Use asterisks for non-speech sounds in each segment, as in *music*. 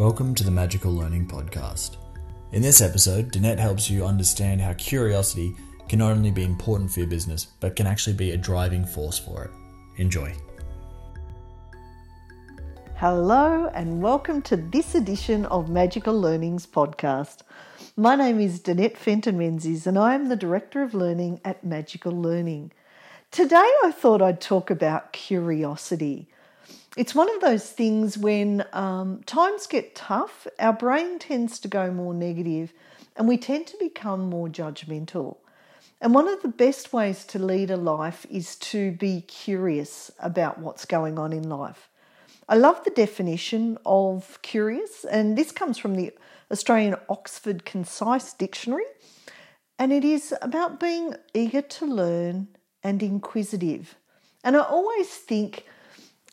Welcome to the Magical Learning Podcast. In this episode, Danette helps you understand how curiosity can not only be important for your business, but can actually be a driving force for it. Enjoy. Hello, and welcome to this edition of Magical Learnings Podcast. My name is Danette Fenton Menzies, and I am the Director of Learning at Magical Learning. Today, I thought I'd talk about curiosity it's one of those things when um, times get tough, our brain tends to go more negative and we tend to become more judgmental. And one of the best ways to lead a life is to be curious about what's going on in life. I love the definition of curious, and this comes from the Australian Oxford Concise Dictionary, and it is about being eager to learn and inquisitive. And I always think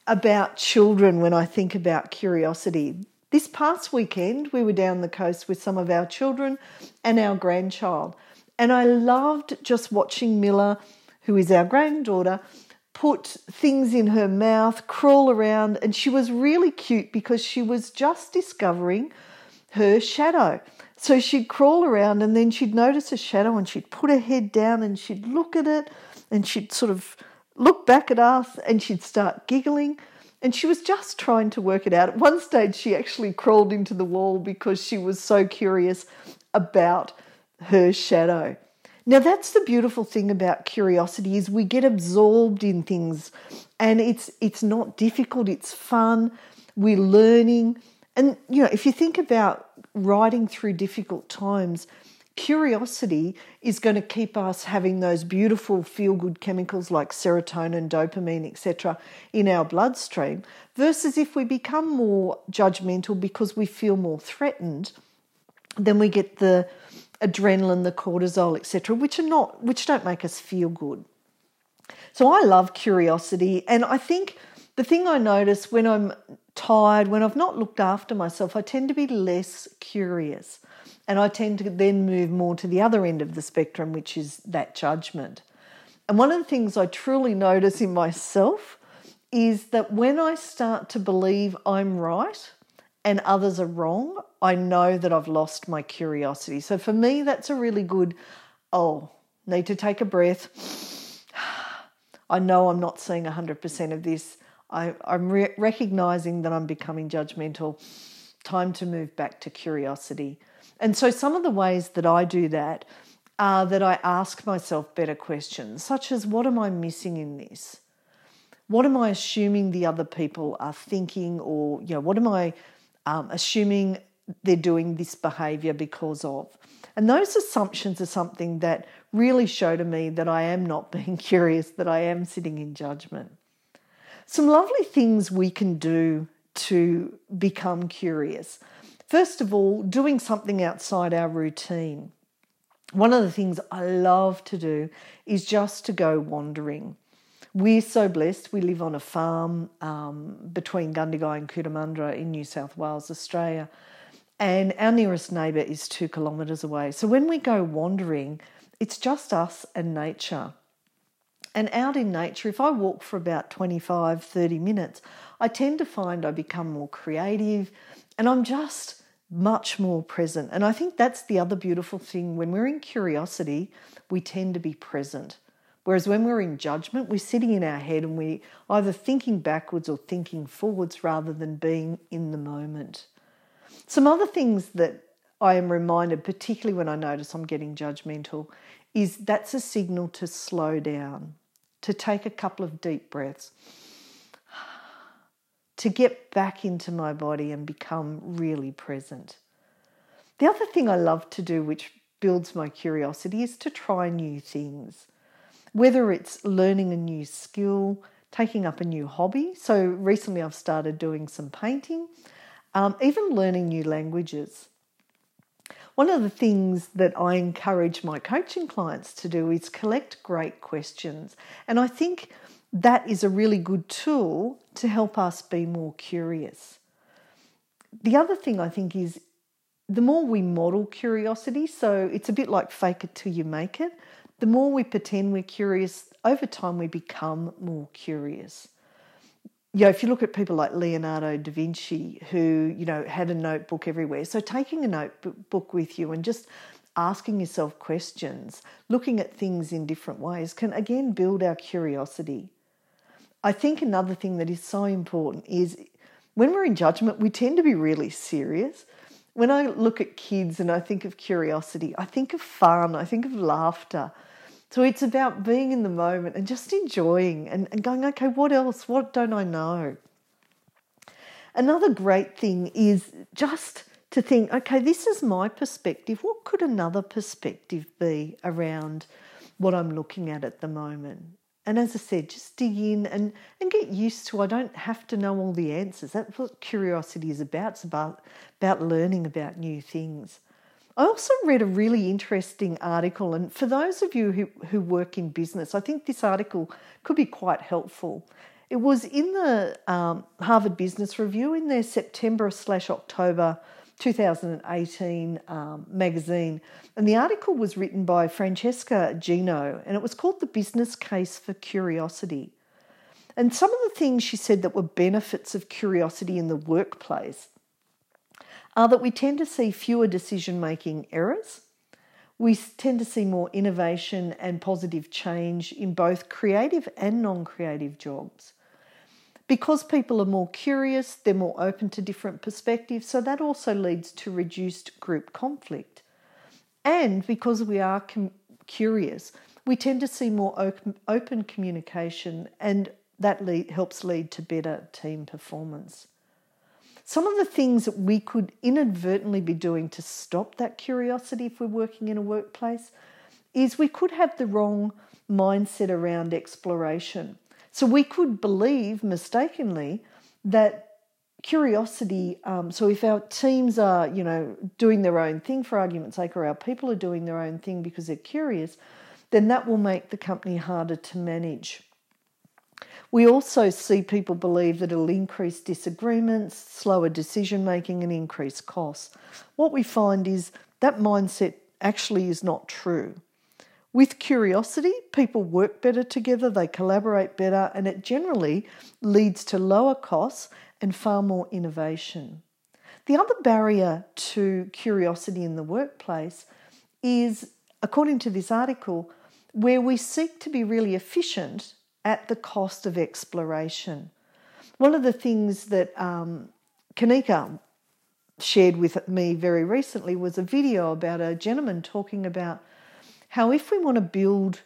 about children when I think about curiosity. This past weekend, we were down the coast with some of our children and our grandchild. And I loved just watching Miller, who is our granddaughter, put things in her mouth, crawl around. And she was really cute because she was just discovering her shadow. So she'd crawl around and then she'd notice a shadow and she'd put her head down and she'd look at it and she'd sort of look back at us and she'd start giggling. And she was just trying to work it out. At one stage, she actually crawled into the wall because she was so curious about her shadow. Now that's the beautiful thing about curiosity is we get absorbed in things and it's it's not difficult, it's fun, we're learning. And you know, if you think about riding through difficult times, curiosity is going to keep us having those beautiful feel good chemicals like serotonin, dopamine, etc., in our bloodstream, versus if we become more judgmental because we feel more threatened, then we get the adrenaline, the cortisol, etc., which are not which don't make us feel good. So I love curiosity, and I think the thing I notice when I'm tired, when I've not looked after myself, I tend to be less curious. And I tend to then move more to the other end of the spectrum, which is that judgment. And one of the things I truly notice in myself is that when I start to believe I'm right and others are wrong, I know that I've lost my curiosity. So for me, that's a really good, oh, need to take a breath. *sighs* I know I'm not seeing 100% of this. I, am re- recognizing that I'm becoming judgmental. Time to move back to curiosity. And so, some of the ways that I do that are that I ask myself better questions, such as what am I missing in this? What am I assuming the other people are thinking, or you know, what am I um, assuming they're doing this behavior because of? And those assumptions are something that really show to me that I am not *laughs* being curious, that I am sitting in judgment. Some lovely things we can do to become curious. First of all, doing something outside our routine. One of the things I love to do is just to go wandering. We're so blessed. We live on a farm um, between Gundagai and Cootamundra in New South Wales, Australia, and our nearest neighbour is two kilometres away. So when we go wandering, it's just us and nature. And out in nature, if I walk for about 25, 30 minutes, I tend to find I become more creative and I'm just much more present. And I think that's the other beautiful thing. When we're in curiosity, we tend to be present. Whereas when we're in judgment, we're sitting in our head and we're either thinking backwards or thinking forwards rather than being in the moment. Some other things that I am reminded, particularly when I notice I'm getting judgmental, is that's a signal to slow down to take a couple of deep breaths, to get back into my body and become really present. The other thing I love to do, which builds my curiosity, is to try new things. Whether it's learning a new skill, taking up a new hobby. So recently I've started doing some painting, um, even learning new languages. One of the things that I encourage my coaching clients to do is collect great questions. And I think that is a really good tool to help us be more curious. The other thing I think is the more we model curiosity, so it's a bit like fake it till you make it, the more we pretend we're curious, over time we become more curious. you know, if you look at people like Leonardo da Vinci, who, you know, had a notebook everywhere. So taking a notebook with you and just asking yourself questions, looking at things in different ways can again build our curiosity. I think another thing that is so important is when we're in judgment, we tend to be really serious. When I look at kids and I think of curiosity, I think of fun, I think of laughter. So it's about being in the moment and just enjoying and, and going, okay, what else? What don't I know? Another great thing is just to think, okay, this is my perspective. What could another perspective be around what I'm looking at at the moment? And as I said, just dig in and, and get used to I don't have to know all the answers. That's what curiosity is about. It's about, about learning about new things. I also read a really interesting article, and for those of you who, who work in business, I think this article could be quite helpful. It was in the um, Harvard Business Review in their September slash October 2018 um, magazine, and the article was written by Francesca Gino, and it was called The Business Case for Curiosity. And some of the things she said that were benefits of curiosity in the workplace are that we tend to see fewer decision making errors. We tend to see more innovation and positive change in both creative and non creative jobs. Because people are more curious, they're more open to different perspectives, so that also leads to reduced group conflict. And because we are com- curious, we tend to see more open, open communication, and that helps lead to better team performance. Some of the things that we could inadvertently be doing to stop that curiosity if we're working in a workplace is we could have the wrong mindset around exploration. So we could believe mistakenly that curiosity. Um, so if our teams are, you know, doing their own thing for argument's sake, or our people are doing their own thing because they're curious, then that will make the company harder to manage. We also see people believe that it'll increase disagreements, slower decision making, and increase costs. What we find is that mindset actually is not true. With curiosity, people work better together, they collaborate better, and it generally leads to lower costs and far more innovation. The other barrier to curiosity in the workplace is, according to this article, where we seek to be really efficient at the cost of exploration. One of the things that um, Kanika shared with me very recently was a video about a gentleman talking about how if we want to build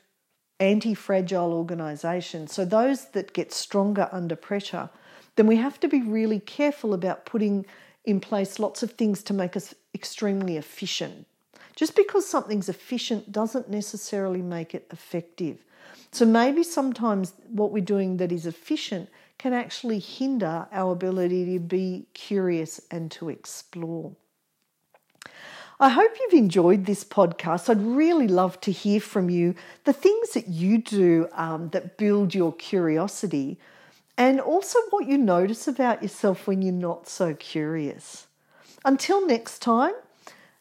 anti fragile organisations, so those that get stronger under pressure, then we have to be really careful about putting in place lots of things to make us extremely efficient. Just because something's efficient doesn't necessarily make it effective. So maybe sometimes what we're doing that is efficient can actually hinder our ability to be curious and to explore. I hope you've enjoyed this podcast. I'd really love to hear from you the things that you do um, that build your curiosity and also what you notice about yourself when you're not so curious. Until next time,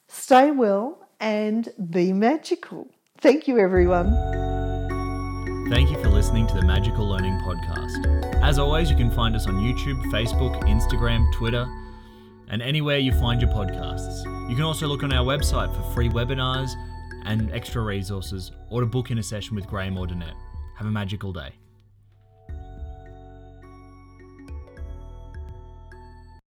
stay well and be magical. Thank you, everyone. Thank you for listening to the Magical Learning Podcast. As always, you can find us on YouTube, Facebook, Instagram, Twitter, and anywhere you find your podcasts. You can also look on our website for free webinars and extra resources or to book in a session with Graham or Danette. Have a magical day.